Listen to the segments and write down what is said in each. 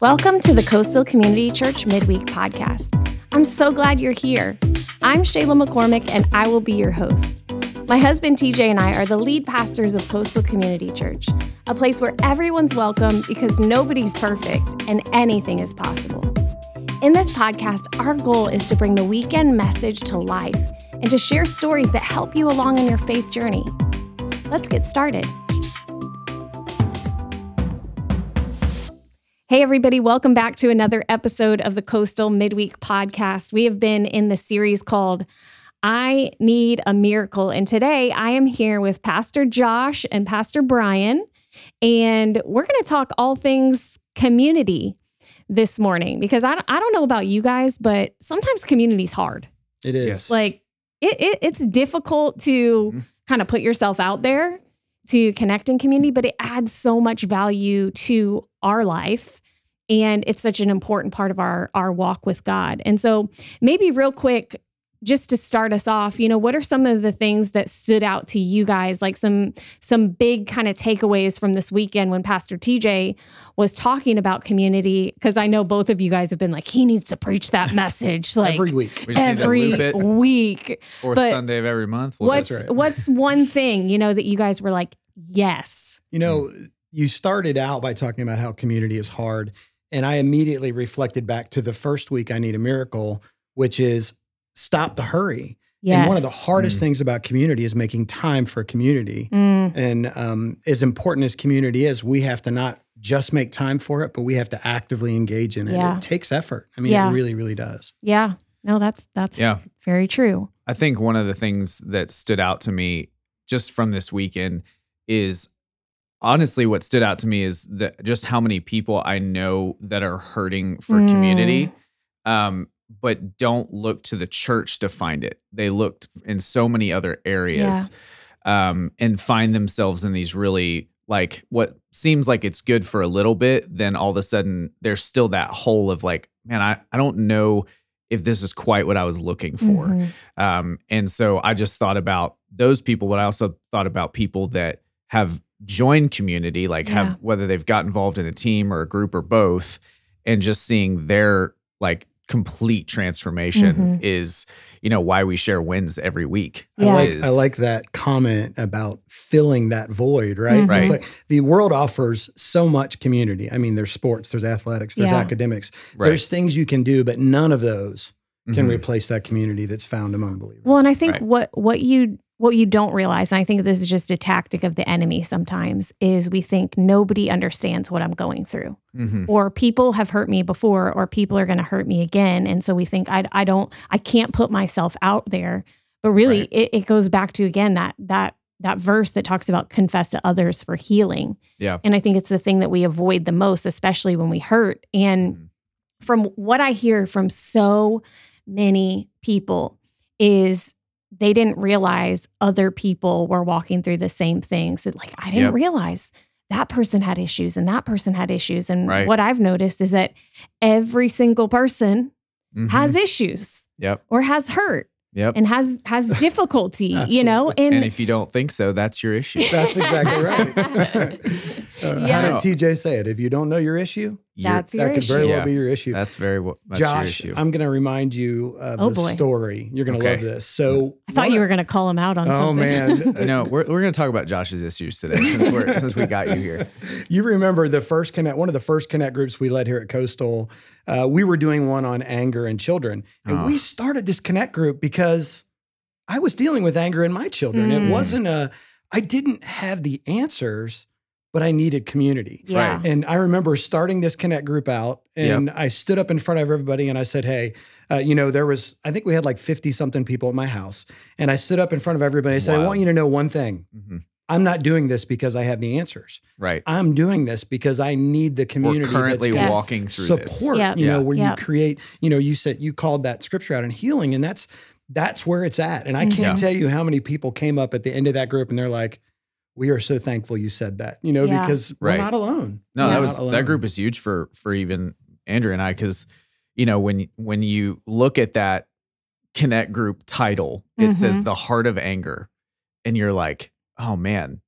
Welcome to the Coastal Community Church Midweek Podcast. I'm so glad you're here. I'm Shayla McCormick, and I will be your host. My husband TJ and I are the lead pastors of Coastal Community Church, a place where everyone's welcome because nobody's perfect and anything is possible. In this podcast, our goal is to bring the weekend message to life and to share stories that help you along in your faith journey. Let's get started. Hey, everybody, welcome back to another episode of the Coastal Midweek Podcast. We have been in the series called I Need a Miracle. And today I am here with Pastor Josh and Pastor Brian, and we're going to talk all things community this morning because I, I don't know about you guys, but sometimes community is hard. It is. Like, it, it, it's difficult to Mm-hmm. kind of put yourself out there to connect in community, but it adds so much value to our life. And it's such an important part of our, our walk with God. And so, maybe real quick, just to start us off, you know, what are some of the things that stood out to you guys, like some some big kind of takeaways from this weekend when Pastor TJ was talking about community? Because I know both of you guys have been like, he needs to preach that message like every week. We just every week. Fourth But Sunday of every month. We'll What's just- right. what's one thing you know that you guys were like, yes, You know, you started out by talking about how community is hard. And I immediately reflected back to the first week I Need a Miracle, which is stop the hurry. yes. And one of the hardest Mm. things about community is making time for community. Mm, And um, as important as community is, we have to not just make time for it, but we have to actively engage in it. Yeah. It takes effort. I mean, Yeah. it really, really does. yeah, no, that's that's Yeah. very true. I think one of the things that stood out to me just from this weekend is honestly what stood out to me is that just how many people I know that are hurting for Mm. community, um, but don't look to the church to find it. They looked in so many other areas um, and find themselves in these really like what seems like it's good for a little bit, then all of a sudden there's still that hole of like, man, I, I don't know if this is quite what I was looking for. Mhm. Um, and so I just thought about those people, but I also thought about people that have joined community, like Yeah. have whether they've got involved in a team or a group or both, and just seeing their like complete transformation Mhm. is, you know, why we share wins every week. Yeah. I like Is- I like that comment about filling that void, right? Mhm. It's Right. like the world offers so much community. I mean, there's sports, there's athletics, there's Yeah. academics, Right. there's things you can do, but none of those can Mhm. replace that community that's found among believers. Well, and I think Right. what what you what you don't realize, and I think this is just a tactic of the enemy sometimes, is we think nobody understands what I'm going through. Mhm. or people have hurt me before or people are going to hurt me again and so we think I, I don't i can't put myself out there but really Right. it, it goes back to again that that that verse that talks about confess to others for healing Yeah. and i think it's the thing that we avoid the most especially when we hurt and Mhm. from what i hear from so many people is they didn't realize other people were walking through the same things that like i didn't Yep. realize that person had issues and that person had issues and Right. what i've noticed is that every single person Mhm. has issues Yep. or has hurt Yep. and has has difficulty you know and, And if you don't think so, that's your issue. That's exactly right. Uh, Yeah. How did TJ say it? If you don't know your issue, You're- that's your that could issue very well Yeah. be your issue. that's very wo- that's your Josh, issue. I'm going to remind you of Oh, a boy. story. You're going to Okay. love this. So i thought you of- were going to call him out on Oh something man, no, we're we're gonna talk about Josh's issues today since we're since we got you here. you remember the first connect one of the first connect groups we led here at coastal uh, we were doing one on anger and children and Oh. we started this connect group because i was dealing with anger in my children Mm. it wasn't a i didn't have the answers but i needed community yeah Right. and I remember starting this Connect group out, and I stood up in front of everybody and I said, Hey, uh, you know, there was, I think we had like 50 something people at my house. And I stood up in front of everybody. I said, I want you to know one thing. Mhm. I'm not doing this because I have the answers. Right. I'm doing this because I need the We're community currently that's Yes. walking through this. support, Yep. you know, Yeah. where Yep. you create, you know, you said you called that scripture out in healing, and that's that's where it's at. And I can't Yeah. tell you how many people came up at the end of that group and they're like, We are so thankful you said that, you know, Yeah. because we're Right. not alone. No, We're that was alone. that group is huge for for even Andrea and I because you know when when you look at that connect group title, it says Mhm. the heart of anger, and you're like, oh man,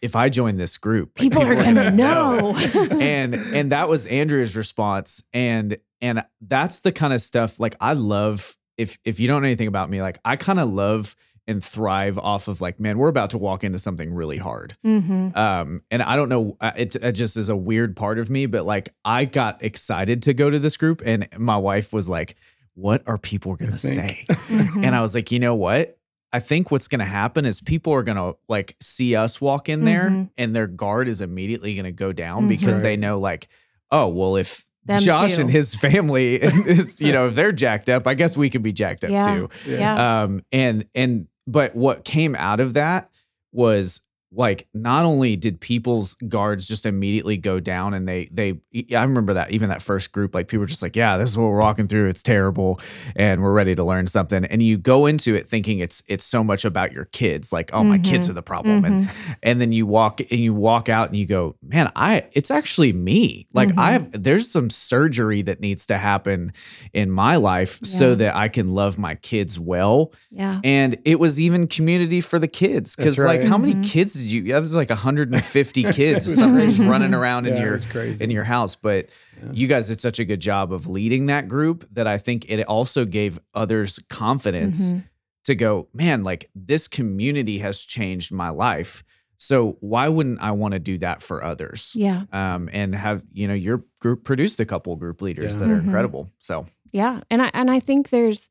if I join this group, like, people, people, are gonna, know. and and that was Andrea's response. And and that's the kind of stuff like I love. If if you don't know anything about me, like I kind of love and thrive off of like, man, we're about to walk into something really hard. Mm-hmm. Um, and I don't know, uh, it, it, just is a weird part of me, but like I got excited to go to this group, and my wife was like, "What are people going to say?" Mm-hmm. And I was like, you know what? I think what's going to happen is people are going to like see us walk in there, mm-hmm. and their guard is immediately going to go down mm-hmm. because right. they know like, oh, well, if them Josh too. and his family, is, you know, if they're jacked up, I guess we can be jacked up yeah. too. Yeah. Um, and and but what came out of that was like not only did people's guards just immediately go down and they they I remember that even that first group like people were just like yeah this is what we're walking through it's terrible and we're ready to learn something and you go into it thinking it's it's so much about your kids like oh mm-hmm. my kids mm-hmm. are the problem mm-hmm. and and then you walk and you walk out and you go man I it's actually me like mm-hmm. I have there's some surgery that needs to happen in my life yeah. so that I can love my kids well yeah and it was even community for the kids because right. like how many mm-hmm. kids did you? That was like 150 kids just running around in your in your house. But yeah. you guys did such a good job of leading that group that I think it also gave others confidence mm-hmm. to go, man, like this community has changed my life. So why wouldn't I want to do that for others? Yeah. Um, and have you know your group produced a couple group leaders yeah. that are mm-hmm. incredible. So yeah, and I and I think there's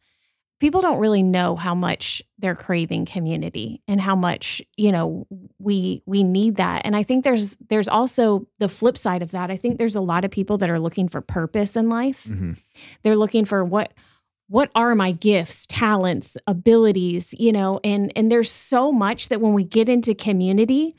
people don't really know how much they're craving community and how much you know we we need that and i think there's there's also the flip side of that i think there's a lot of people that are looking for purpose in life mm-hmm. they're looking for what what are my gifts talents abilities you know and and there's so much that when we get into community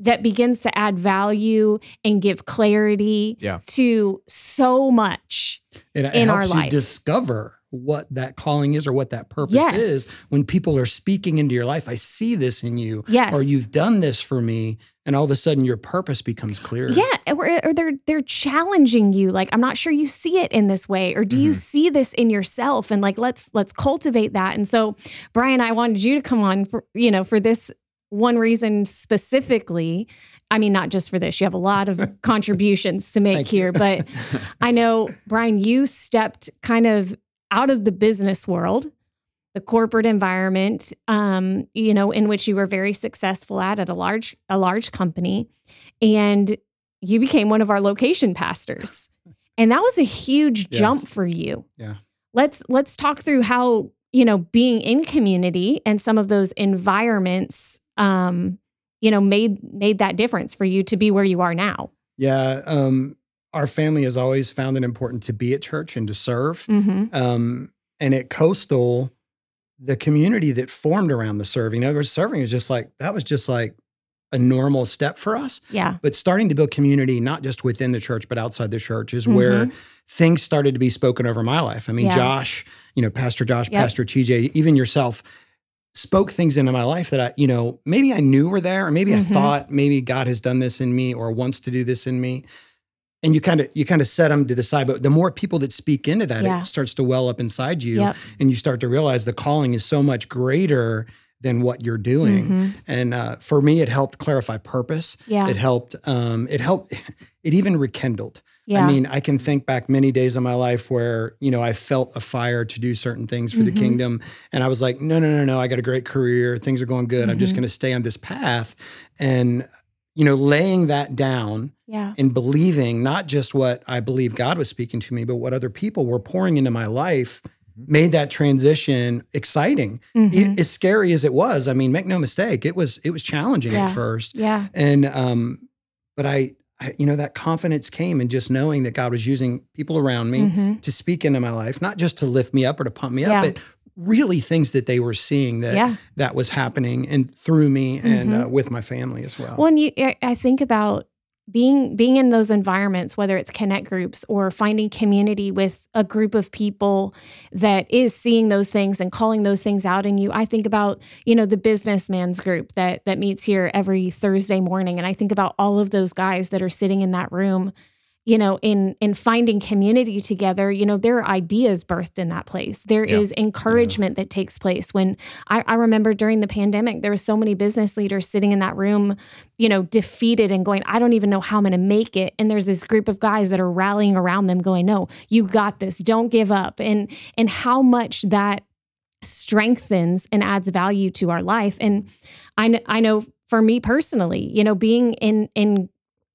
that begins to add value and give clarity yeah. to so much it, it in helps our you life. discover what that calling is or what that purpose yes. is when people are speaking into your life. I see this in you, yes. or you've done this for me, and all of a sudden your purpose becomes clear. Yeah, or, or, they're they're challenging you. Like I'm not sure you see it in this way, or do mm-hmm. you see this in yourself? And like let's let's cultivate that. And so, Brian, I wanted you to come on for you know for this one reason specifically. I mean, not just for this, you have a lot of contributions to make here, but I know, Brian, you stepped kind of out of the business world, the corporate environment, um, you know, in which you were very successful at at a large, a large company. And you became one of our location pastors. And that was a huge yes. jump for you. Yeah. Let's let's talk through how, you know, being in community and some of those environments um, you know, made made that difference for you to be where you are now? Yeah, um, our family has always found it important to be at church and to serve. Mm-hmm. Um, and at Coastal, the community that formed around the serving, in other words, serving was just like that was just like a normal step for us. Yeah. But starting to build community, not just within the church, but outside the church, is mm-hmm. where things started to be spoken over my life. I mean, yeah. Josh, you know, Pastor Josh, yep. Pastor TJ, even yourself spoke things into my life that I, you know, maybe I knew were there, or maybe mm-hmm. I thought maybe God has done this in me or wants to do this in me. And you kind of you kind of set them to the side, but the more people that speak into that, yeah. it starts to well up inside you, yep. and you start to realize the calling is so much greater than what you're doing. Mm-hmm. And uh, for me, it helped clarify purpose. Yeah. It helped. Um, it helped. It even rekindled. Yeah. I mean, I can think back many days of my life where, you know, I felt a fire to do certain things for mm-hmm. the kingdom. And I was like, no, no, no, no, I got a great career. Things are going good. Mm-hmm. I'm just mm-hmm. going to stay on this path. And, you know, laying that down yeah. and believing not just what I believe God was speaking to me, but what other people were pouring into my life mm-hmm. made that transition exciting. Mm-hmm. It, as scary as it was, I mean, make no mistake, it was it was challenging yeah. at first. Yeah. And um, but I you know, that confidence came in just knowing that God was using people around me mm-hmm. to speak into my life, not just to lift me up or to pump me yeah. up, but really things that they were seeing that yeah. that was happening and through me mm-hmm. and uh, with my family as well. Well, and you, I think about being being in those environments whether it's connect groups or finding community with a group of people that is seeing those things and calling those things out in you i think about you know the businessman's group that that meets here every thursday morning. And i think about all of those guys that are sitting in that room you know in in finding community together you know there are ideas birthed in that place. There Yeah. is encouragement that takes place. When I, I remember during the pandemic there were so many business leaders sitting in that room you know defeated and going i don't even know how i'm going to make it. And there's this group of guys that are rallying around them going no you got this. Don't give up. And and how much that strengthens and adds value to our life. And i, I know for me personally you know being in in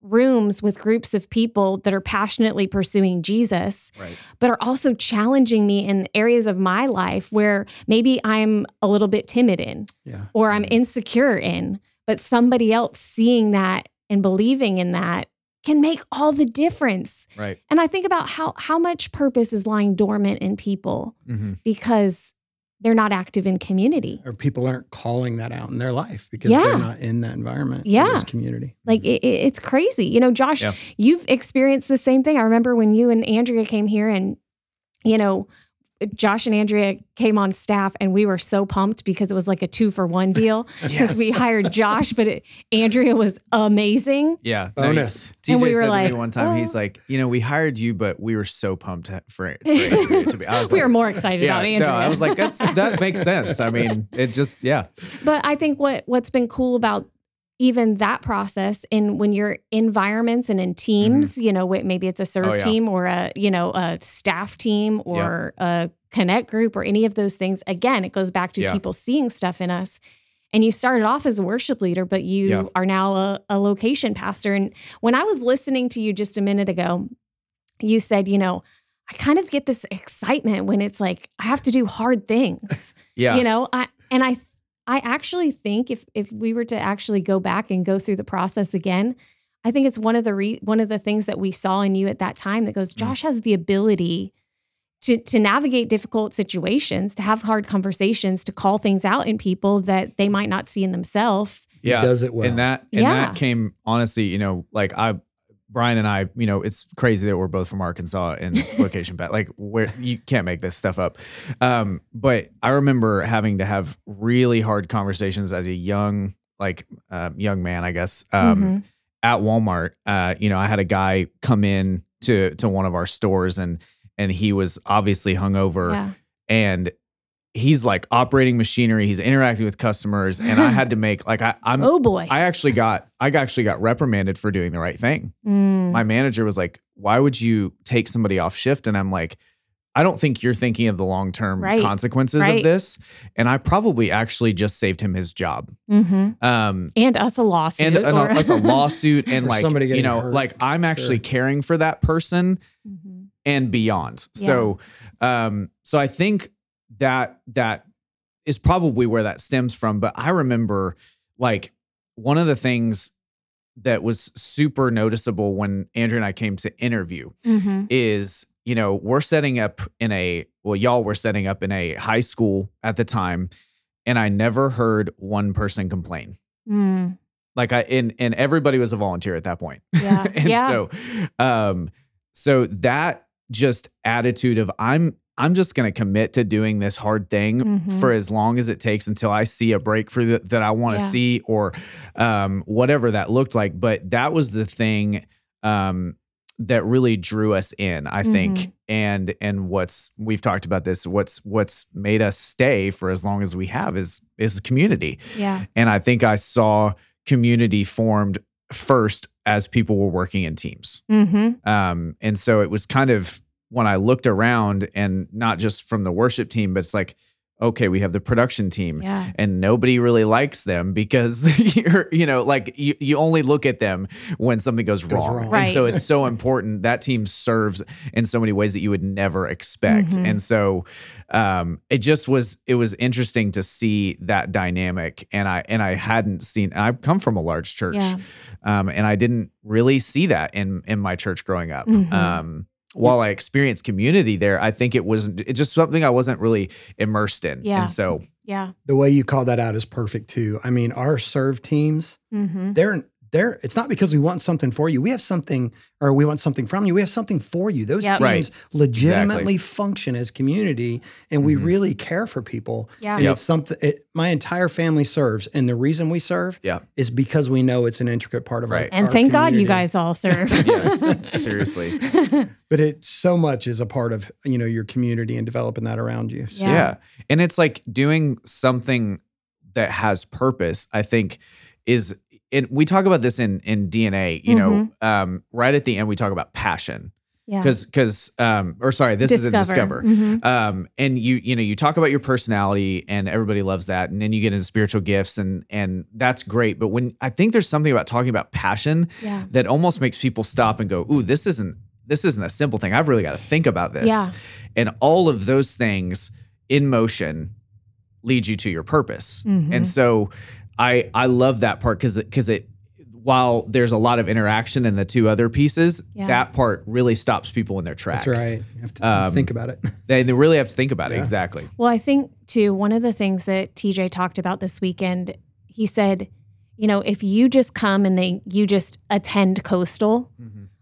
rooms with groups of people that are passionately pursuing Jesus, Right. but are also challenging me in areas of my life where maybe I'm a little bit timid in Yeah. or I'm insecure in, but somebody else seeing that and believing in that can make all the difference. Right. And I think about how how much purpose is lying dormant in people hmm because they're not active in community. Or people aren't calling that out in their life because Yeah. they're not in that environment. Yeah. In this community. Like it, it- it's crazy. You know, Josh, Yeah. you've experienced the same thing. I remember when you and Andrea came here and, you know, Josh and Andrea came on staff and we were so pumped because it was like a two for one deal because we hired Josh, but it, Andrea was amazing. Yeah. Bonus. TJ And we were said like, to me one time, he's "Oh." like, you know, we hired you, but we were so pumped for, for Andrea to be. I was we like, were more excited yeah, about Andrea. no, I was like, that's that makes sense. I mean, it just yeah, But I think what what's been cool about even that process in when you're environments and in teams, you know, maybe it's a serve Mm-hmm. Oh, yeah. team or a, you know, a staff team or a connect group or any of those things. Again, it goes back to Yeah. people seeing stuff in us. And you started off as a worship leader, but you Yeah. are now a, a location pastor. And when I was listening to you just a minute ago, you said, you know, I kind of get this excitement when it's like I have to do hard things yeah, you know i and i i actually think if if we were to actually go back and go through the process again i think it's one of the re- one of the things that we saw in you at that time that goes Mm. josh has the ability to to navigate difficult situations to have hard conversations to call things out in people that they might not see in themselves He yeah. does it well. And that and Yeah. that came honestly, you know, like I Brian and I, you know, it's crazy that we're both from Arkansas and location bet. Like where you can't make this stuff up. Um, but I remember having to have really hard conversations as a young, like uh, young man, I guess, um, Mhm. at Walmart. Uh, you know, I had a guy come in to to one of our stores and and he was obviously hungover yeah and he's like operating machinery, he's interacting with customers, and I had to make like I, I'm oh boy I actually got I actually got reprimanded for doing the right thing. Mm. My manager was like, "Why would you take somebody off shift?" And I'm like, "I don't think you're thinking of the long-term Right. consequences Right. of this." And I probably actually just saved him his job. Mhm. Um and us a lawsuit and, and or- a, us a lawsuit and like somebody you know hurt. like I'm actually Sure. caring for that person Mhm. and beyond. So um so I think that that is probably where that stems from but I remember like one of the things that was super noticeable when Andrea and I came to interview Mhm. is you know we're setting up in a well y'all were setting up in a high school at the time and I never heard one person complain Mm. like I and and everybody was a volunteer at that point. Yeah. and Yeah. so um so that just attitude of I'm I'm just going to commit to doing this hard thing Mhm. for as long as it takes until I see a breakthrough that, that I want to Yeah. see or um whatever that looked like but that was the thing um that really drew us in I think Mhm. and and what's we've talked about this what's what's made us stay for as long as we have is is community yeah and I think I saw community formed first as people were working in teams. mm-hmm. Um, and so it was kind of when I looked around and not just from the worship team, but it's like, okay, we have the production team. yeah And nobody really likes them because you're, you know, like you, you only look at them when something goes, Goes wrong. wrong. And so it's so important. That team serves in so many ways that you would never expect. Mhm. And so um, it just was, it was interesting to see that dynamic. And I, and I hadn't seen, I've come from a large church Yeah. um, and I didn't really see that in, in my church growing up. Mhm. Um, while I experienced community there, I think it was it's just something I wasn't really immersed in. Yeah. And so yeah the way you call that out is perfect too. I mean, our serve teams, mm-hmm. they're there it's not because we want something for you. We have something or we want something from you. We have something for you. Those Yep. teams Right. legitimately function as community and we Mhm. really care for people. Yeah. And Yep. it's something it, my entire family serves and the reason we serve Yeah. is because we know it's an intricate part of Right. our And our thank God you guys all serve. yes, seriously. But it so much is a part of, you know, your community and developing that around you. So, Yeah. Yeah. And it's like doing something that has purpose, I think is and we talk about this in in DNA, you know, um, right at the end we talk about passion. yeah. Cause cause um or sorry, this is a Discover. Mhm. Um and you you know, you talk about your personality and everybody loves that. And then you get into spiritual gifts and and that's great. But when I think there's something about talking about passion Yeah. that almost makes people stop and go, ooh, this isn't this isn't a simple thing. I've really got to think about this. Yeah. And all of those things in motion lead you to your purpose. Mhm. And so I I love that part because because it while there's a lot of interaction in the two other pieces, Yeah. that part really stops people in their tracks. That's right. You have to Um, think about it. They, they really have to think about it. Exactly. Well, I think too, one of the things that TJ talked about this weekend, he said, you know, if you just come and they you just attend coastal,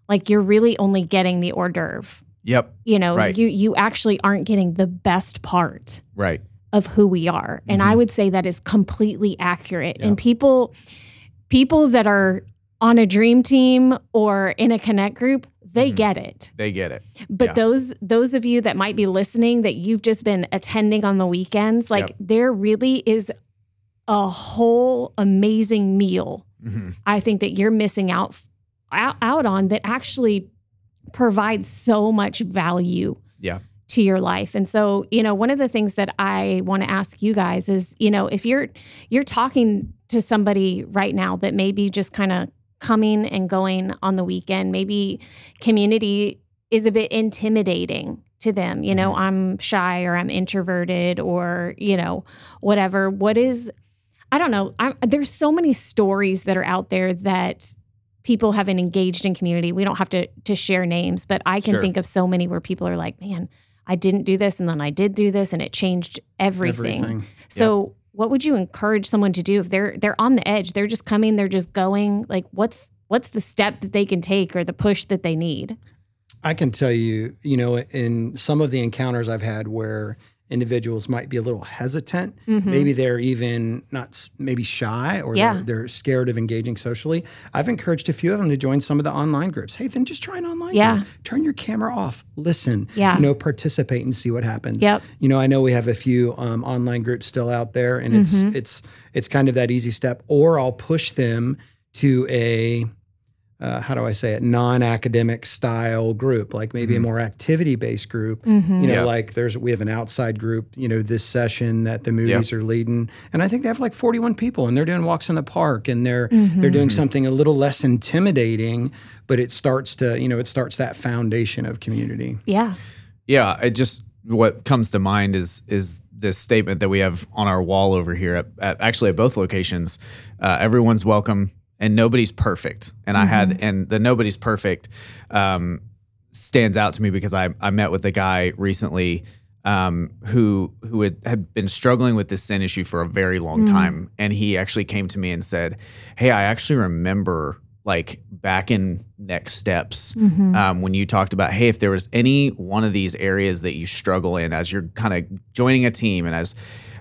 like you're really only getting the hors d'oeuvre. Yep. You know, Right. you you actually aren't getting the best part Right. Of who we are. And Mm-hmm. I would say that is completely accurate. And people people that are on a dream team or in a connect group, they Mm-hmm. get it. They get it. But Yeah. those those of you that might be listening that you've just been attending on the weekends, like Yep. there really is a whole amazing meal. Mhm. I think that you're missing out out, out on that actually provides so much value Yeah. To your life. And so, you know, one of the things that I want to ask you guys is, you know, if you're you're talking to somebody right now that may be just kind of coming and going on the weekend, maybe community is a bit intimidating to them. You know, mm-hmm. I'm shy or I'm introverted or, you know, whatever. What is I don't know. I'm, there's so many stories that are out there that people haven't engaged in community. We don't have to to share names, but I can Sure. think of so many where people are like, "Man, I didn't do this and then I did do this and it changed everything." Everything. So, what would you encourage someone to do if they're they're on the edge? They're just coming, they're just going. Like what's what's the step that they can take or the push that they need? I can tell you, you know, in some of the encounters I've had where individuals might be a little hesitant, Mhm. maybe they're even not maybe shy or Yeah. they're, they're scared of engaging socially. I've encouraged a few of them to join some of the online groups. Hey, then just try an online Yeah. group. Turn your camera off, listen, Yeah. you know, participate and see what happens. Yep. You know, I know we have a few um, online groups still out there and it's Mm-hmm. it's it's kind of that easy step or I'll push them to a uh, how do I say it, non-academic style group, like maybe a more activity-based group. Mm-hmm. You know, Yeah. like there's we have an outside group. You know, this session that the movies are leading, and I think they have like 41 people, and they're doing walks in the park, and they're Mm-hmm. they're doing something a little less intimidating, but it starts to you know it starts that foundation of community. Yeah. Yeah, it just what comes to mind is is this statement that we have on our wall over here at, at actually at both locations. Uh, everyone's welcome and nobody's perfect. And I had and the nobody's perfect um, stands out to me because I I met with a guy recently um, who who had, had been struggling with this sin issue for a very long time, and he actually came to me and said, "Hey, I actually remember." Like back in next steps, um, when you talked about, hey, if there was any one of these areas that you struggle in as you're kind of joining a team, and as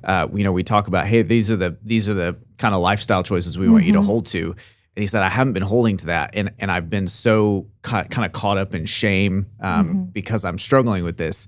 uh, you know, we talk about, hey, these are the these are the kind of lifestyle choices we want you to hold to. And he said, I haven't been holding to that, and and I've been so ca- kind of caught up in shame um, because I'm struggling with this.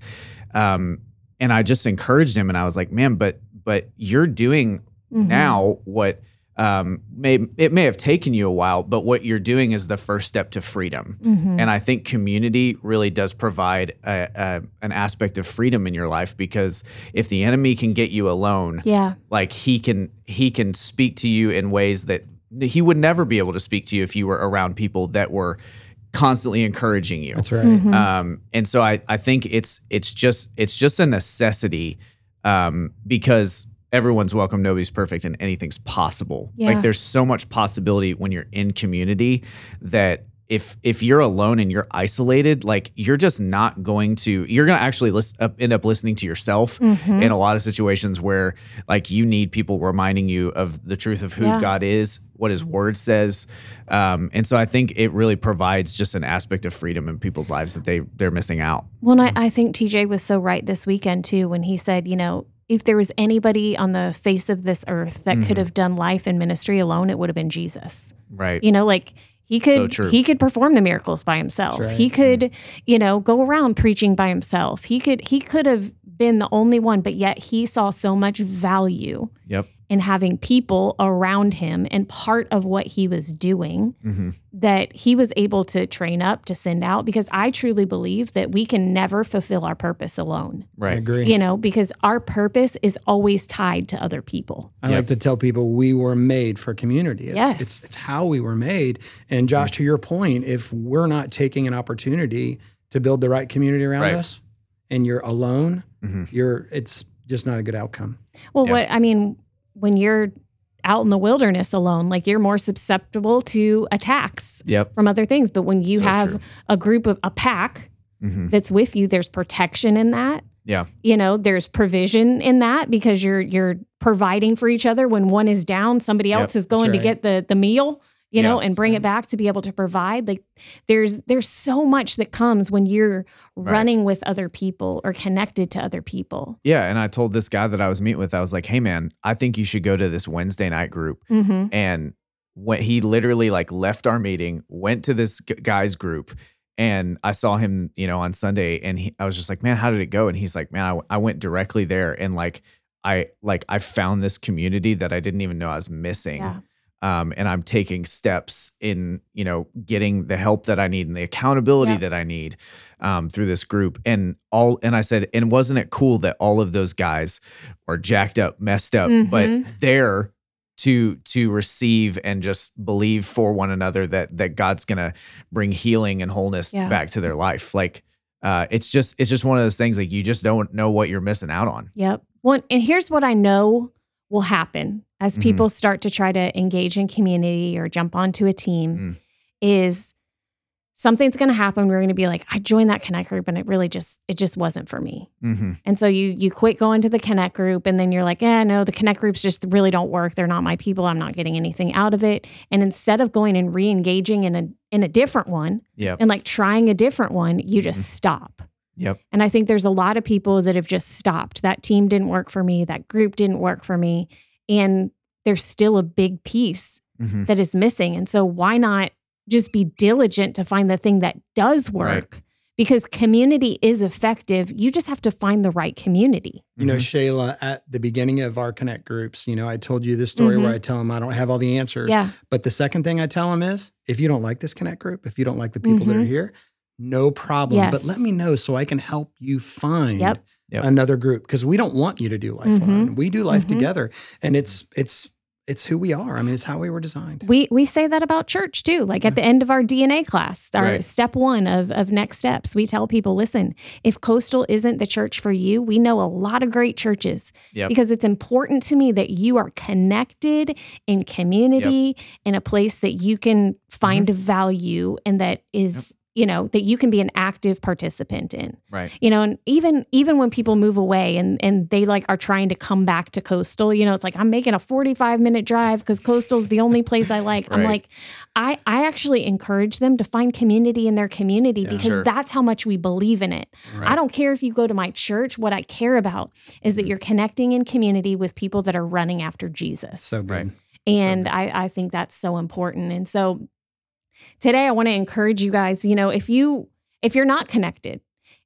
Um, and I just encouraged him, and I was like, man, but but you're doing now what um, may it may have taken you a while, but what you're doing is the first step to freedom. And I think community really does provide a, a, an aspect of freedom in your life because if the enemy can get you alone, Yeah. like he can he can speak to you in ways that he would never be able to speak to you if you were around people that were constantly encouraging you. That's right. Mm-hmm. Um, and so I, I think it's it's just it's just a necessity um, because everyone's welcome, nobody's perfect, and anything's possible. Yeah. Like there's so much possibility when you're in community that if if you're alone and you're isolated, like you're just not going to you're going to actually list, uh, end up listening to yourself Mhm. in a lot of situations where like you need people reminding you of the truth of who Yeah. God is, what His Word says, um, and so I think it really provides just an aspect of freedom in people's lives that they they're missing out. Well, and I, I think TJ was so right this weekend too when he said, you know, if there was anybody on the face of this earth that Mm-hmm. could have done life and ministry alone, it would have been Jesus. Right. You know, like he could So he could perform the miracles by himself. Right. He could, you know, go around preaching by himself. He could he could have been the only one, but yet he saw so much value Yep. In having people around him and part of what he was doing hmm that he was able to train up to send out because I truly believe that we can never fulfill our purpose alone. I Right. agree. You know, because our purpose is always tied to other people. I Yep. like to tell people we were made for community. It's, Yes. it's, it's how we were made. And Josh, to your point, if we're not taking an opportunity to build the right community around Right. us and you're alone, Mhm. you're it's just not a good outcome. Well, Yeah. what I mean, when you're out in the wilderness alone, like you're more susceptible to attacks Yep. from other things. But when you So have true. a group of a pack hmm that's with you, there's protection in that. Yeah. You know, there's provision in that because you're you're providing for each other. When one is down, somebody Yep, else is going to get the the meal, you know, Yeah. and bring it back to be able to provide. Like there's there's so much that comes when you're Right. running with other people or connected to other people. Yeah. And I told this guy that I was meeting with, I was like, "Hey, man, I think you should go to this Wednesday night group." Mm-hmm. and when he literally like left our meeting went to this guy's group and i saw him you know on sunday and he, i was just like man how did it go and he's like man I went directly there and like i like i found this community that i didn't even know i was missing Yeah. Um, and i'm taking steps in you know getting the help that i need and the accountability Yeah. that i need um, through this group and all and i said and wasn't it cool that all of those guys were jacked up messed up but Mhm. there to to receive and just believe for one another that that God's gonna bring healing and wholeness Yeah. back to their life. Like uh, it's just it's just one of those things like you just don't know what you're missing out on. Yep. Well, and here's what I know will happen as Mhm. people start to try to engage in community or jump onto a team Mm. is something's going to happen. We're going to be like, I joined that connect group and it really just, it just wasn't for me. Mm-hmm. And so you, you quit going to the connect group and then you're like, yeah, no, the connect groups just really don't work. They're not my people. I'm not getting anything out of it. And instead of going and re-engaging in a, in a different one Yep. and like trying a different one, you just Mhm. stop. Yep. And I think there's a lot of people that have just stopped. That team didn't work for me. That group didn't work for me. And there's still a big piece Mm-hmm. that is missing. And so why not just be diligent to find the thing that does work? Right. Because community is effective. You just have to find the right community. You know, Mm-hmm. Shayla, at the beginning of our Connect groups, you know, I told you this story Mhm. where I tell them I don't have all the answers. Yeah. But the second thing I tell them is if you don't like this Connect group, if you don't like the people that are Mhm. here, no problem. Yes. But let me know so I can help you find Yep. Yep. another group because we don't want you to do life Mhm. alone. We do life Mhm. together. And it's it's it's who we are. I mean, it's how we were designed. We we say that about church too. Like at the end of our DNA class, our Right. step one of of next steps, we tell people, listen, if coastal isn't the church for you, we know a lot of great churches Yep. because it's important to me that you are connected in community in a place that you can find mm-hmm. value and that is you know that you can be an active participant in Right. you know and even even when people move away and and they like are trying to come back to coastal you know it's like i'm making a 45 minute drive because coastal's the only place i like i'm like i i actually encourage them to find community in their community Yeah. because Sure. that's how much we believe in it Right. i don't care if you go to my church what i care about is that mm-hmm. you're connecting in community with people that are running after jesus So. Right. and good. I, I think that's so important. And so today I want to encourage you guys, you know, if you if you're not connected,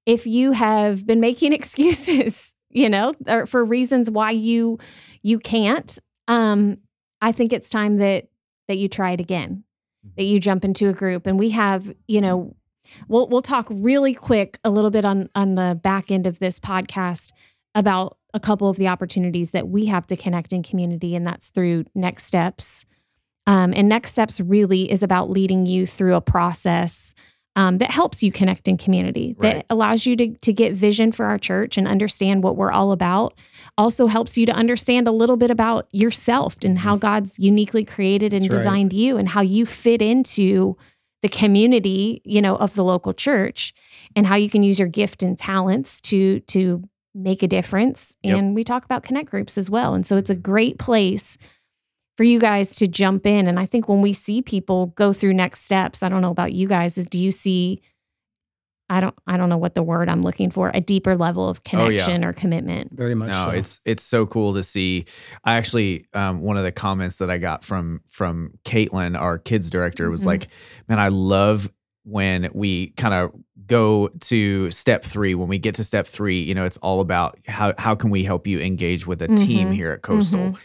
if you have been making excuses, you know, or for reasons why you you can't, um, I think it's time that that you try it again, that you jump into a group. And we have, you know, we'll we'll talk really quick a little bit on on the back end of this podcast about a couple of the opportunities that we have to connect in community, and that's through Next Steps. Um, and Next Steps really is about leading you through a process um, that helps you connect in community, that allows you to, to get vision for our church and understand what we're all about. Also helps you to understand a little bit about yourself and how God's uniquely created and That's right. designed you and how you fit into the community, you know, of the local church and how you can use your gift and talents to to make a difference. Yep. And we talk about connect groups as well. And so it's a great place for you guys to jump in. And I think when we see people go through next steps, I don't know about you guys, is do you see I don't I don't know what the word I'm looking for, a deeper level of Oh, yeah. connection or commitment. Very much no so. it's it's so cool to see i actually um, one of the comments that i got from from caitlin our kids director was Mhm. like man i love when we kind of go to step three when we get to step three you know it's all about how, how can we help you engage with a team Mhm. here at coastal Mhm.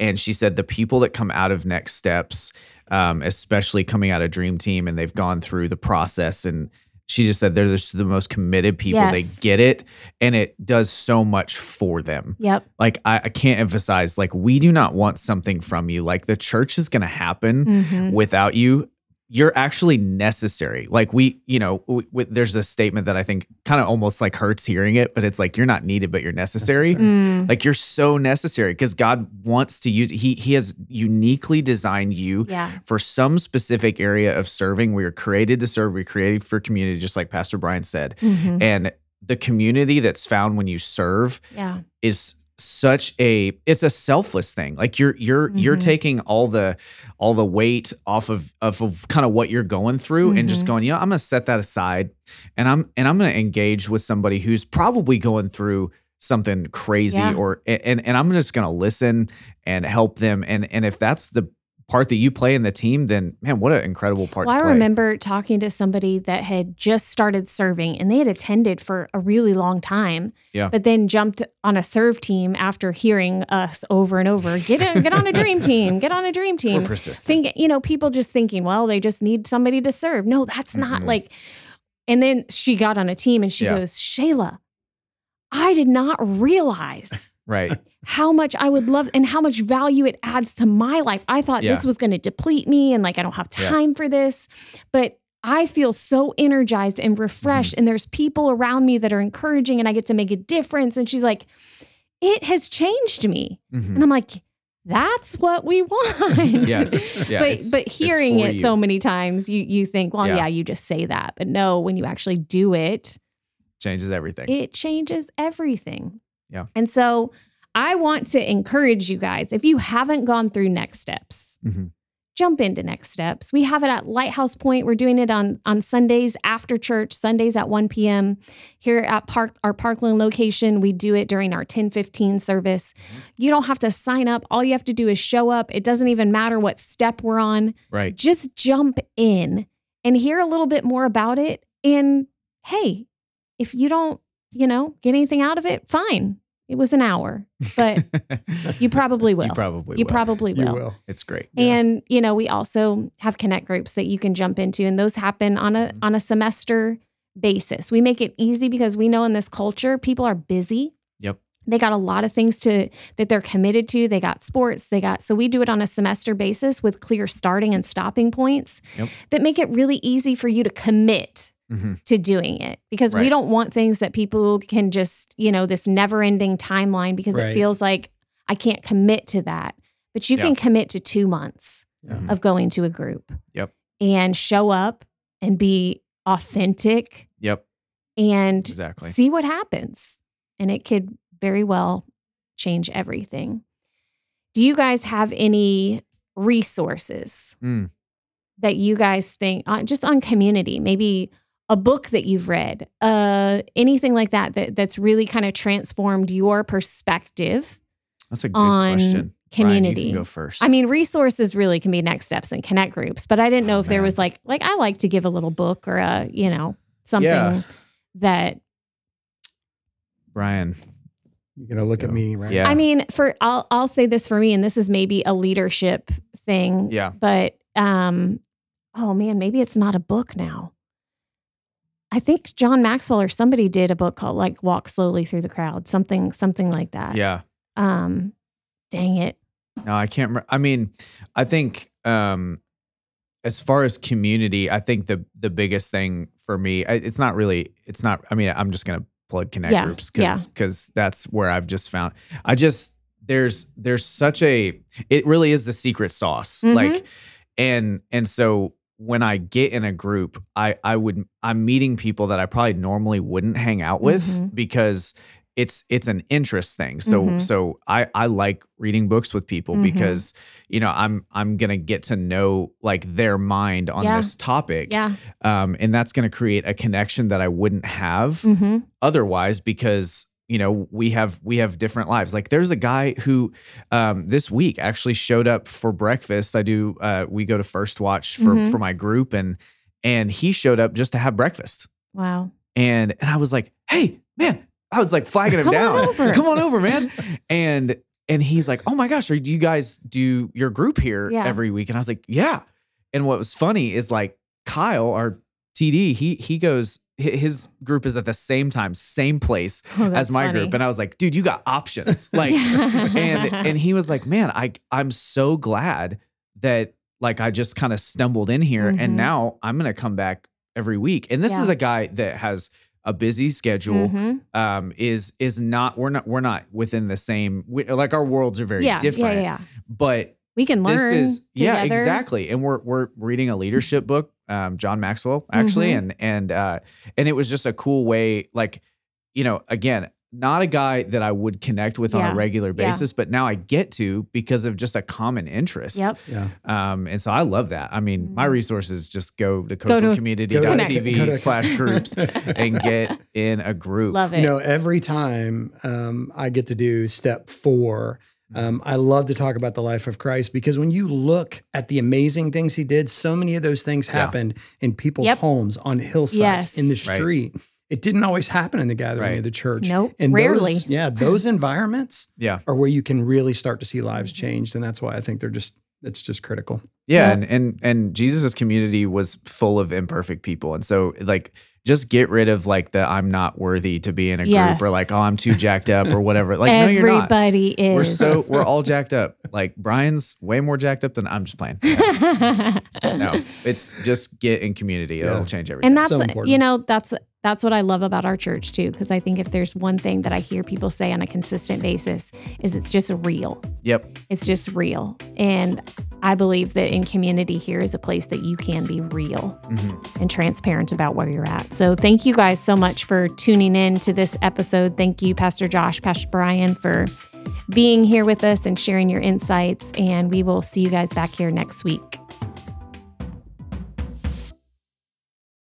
And she said the people that come out of next steps um, especially coming out of dream team and they've gone through the process and she just said they're just the most committed people Yes. they get it and it does so much for them Yep. like I, I can't emphasize like we do not want something from you like the church is going to happen Mhm. without you you're actually necessary like we you know w- w- there's a statement that i think kind of almost like hurts hearing it but it's like you're not needed but you're necessary, Mm. like you're so necessary because god wants to use he he has uniquely designed you Yeah. for some specific area of serving we are created to serve we're created for community just like pastor brian said Mhm. and the community that's found when you serve Yeah. is such a it's a selfless thing like you're you're you're Mhm. taking all the all the weight off of of, of kind of what you're going through and just Mhm. going you know i'm gonna set that aside and i'm and i'm gonna engage with somebody who's probably going through something crazy Yeah. or and and i'm just gonna listen and help them and and if that's the part that you play in the team then man what an incredible part Well, I remember talking to somebody that had just started serving and they had attended for a really long time. Yeah. But then jumped on a serve team after hearing us over and over get in, get on a dream team, get on a dream we're team. persistent Think, you know, people just thinking, well, they just need somebody to serve. No, that's not Mm-mm. like. And then she got on a team and she Yeah. goes, Shayla, I did not realize right how much I would love and how much value it adds to my life. I thought this was going to deplete me and like I don't have Yeah. time for this. But I feel so energized and refreshed, and there's people around me that are encouraging, and I get to make a difference. And she's like, It has changed me. Mhm. And I'm like, That's what we want. yes yeah, but but hearing it you. so many times, you you think, well, Yeah. yeah. you just say that. But no, when you actually do it, changes everything it changes everything. Yeah. And so I want to encourage you guys if you haven't gone through next steps, Mhm. jump into next steps. We have it at Lighthouse Point. We're doing it on on Sundays after church, Sundays at 1 p.m. Here at Park our Parkland location, we do it during our 1015 service. You don't have to sign up. All you have to do is show up. It doesn't even matter what step we're on right just jump in and hear a little bit more about it. And hey, if you don't, you know, get anything out of it, fine. It was an hour, but you probably will. you probably You will. probably you will. will. it's great And you know, we also have connect groups that you can jump into, and those happen on a Mhm. on a semester basis. We make it easy because we know in this culture people are busy. Yep. They got a lot of things to that they're committed to. They got sports. They got so we do it on a semester basis with clear starting and stopping points Yep. that make it really easy for you to commit Mhm. to doing it because we don't want things that people can just, you know, this never ending timeline because Right. it feels like I can't commit to that. But you Yeah. can commit to two months Yeah. of going to a group. Yep. And show up and be authentic Yep. and Exactly. see what happens. And it could very well change everything. Do you guys have any resources Mm. that you guys think uh, just on community, maybe a book that you've read, uh, anything like that, that that's really kind of transformed your perspective That's a good on question. Brian, community? you can go first. I mean, resources really can be next steps and connect groups, but I didn't know Oh, if there was like like I like to give a little book or a you know something Yeah. that Brian. You're gonna look at me, right? Yeah. I mean for I'll I'll say this for me, and this is maybe a leadership thing, Yeah. but um, oh man, maybe it's not a book now. I think John Maxwell or somebody did a book called like Walk Slowly Through the Crowd, something something like that. Yeah. Um, dang it. No, I can't. Remember. I mean, I think um, as far as community, I think the the biggest thing for me, it's not really. It's not. I mean, I'm just gonna plug connect Yeah, groups yeah. because because that's where I've just found. I just there's there's such a. It really is the secret sauce. Mhm. Like, and and so when I get in a group, I I would I'm meeting people that I probably normally wouldn't hang out with Mm-hmm. because it's it's an interest thing. So Mhm. so I I like reading books with people Mhm. because you know I'm I'm gonna get to know like their mind on Yeah. this topic, Yeah. um, and that's gonna create a connection that I wouldn't have hmm otherwise because you know we have we have different lives like there's a guy who um this week actually showed up for breakfast i do uh we go to first watch for Mhm. for my group and and he showed up just to have breakfast Wow. and and i was like hey man i was like flagging him Come on down over. come on over man and and he's like oh my gosh are do you guys do your group here Yeah. every week and i was like yeah and what was funny is like kyle our td he he goes his group is at the same time same place Oh, as my funny. group and i was like dude you got options like Yeah. and and he was like man i i'm so glad that like i just kind of stumbled in here Mhm. and now i'm gonna come back every week and this is a guy that has a busy schedule Mhm. um is is not we're not we're not within the same we, like our worlds are very yeah, different Yeah, yeah, yeah. but We can learn. this is yeah exactly and we're we're reading a leadership book um john maxwell actually Mhm. and and uh and it was just a cool way like you know again not a guy that i would connect with on a regular Yeah. basis but now i get to because of just a common interest Yep. Yeah. um and so i love that i mean my Mhm. resources just go to Go to- Go to- coastalcommunity.tv go to- slash groups and get in a group Love it. You know, every time um, I get to do step four, um, I love to talk about the life of Christ because when you look at the amazing things he did, so many of those things Yeah. happened in people's Yep. homes, on hillsides, Yes. in the Right. street. It didn't always happen in the gathering Right. of the church. Nope, And rarely. Those, yeah, those environments yeah are where you can really start to see lives changed, and that's why I think they're just it's just critical. Yeah, Yeah. and and and Jesus's community was full of imperfect people, and so like just get rid of like the I'm not worthy to be in a Yes. group or like oh I'm too jacked up or whatever. Like no, you're not. Everybody is. We're so we're all jacked up. Like Brian's way more jacked up than I'm just playing. No, it's just get in community. It'll change everything. and that's So you know that's that's what I love about our church too because I think if there's one thing that I hear people say on a consistent basis is it's just real. yep. It's just real. And I believe that in community here is a place that you can be real Mhm. and transparent about where you're at. So thank you guys so much for tuning in to this episode. Thank you, Pastor Josh, Pastor Brian, for being here with us and sharing your insights. And we will see you guys back here next week.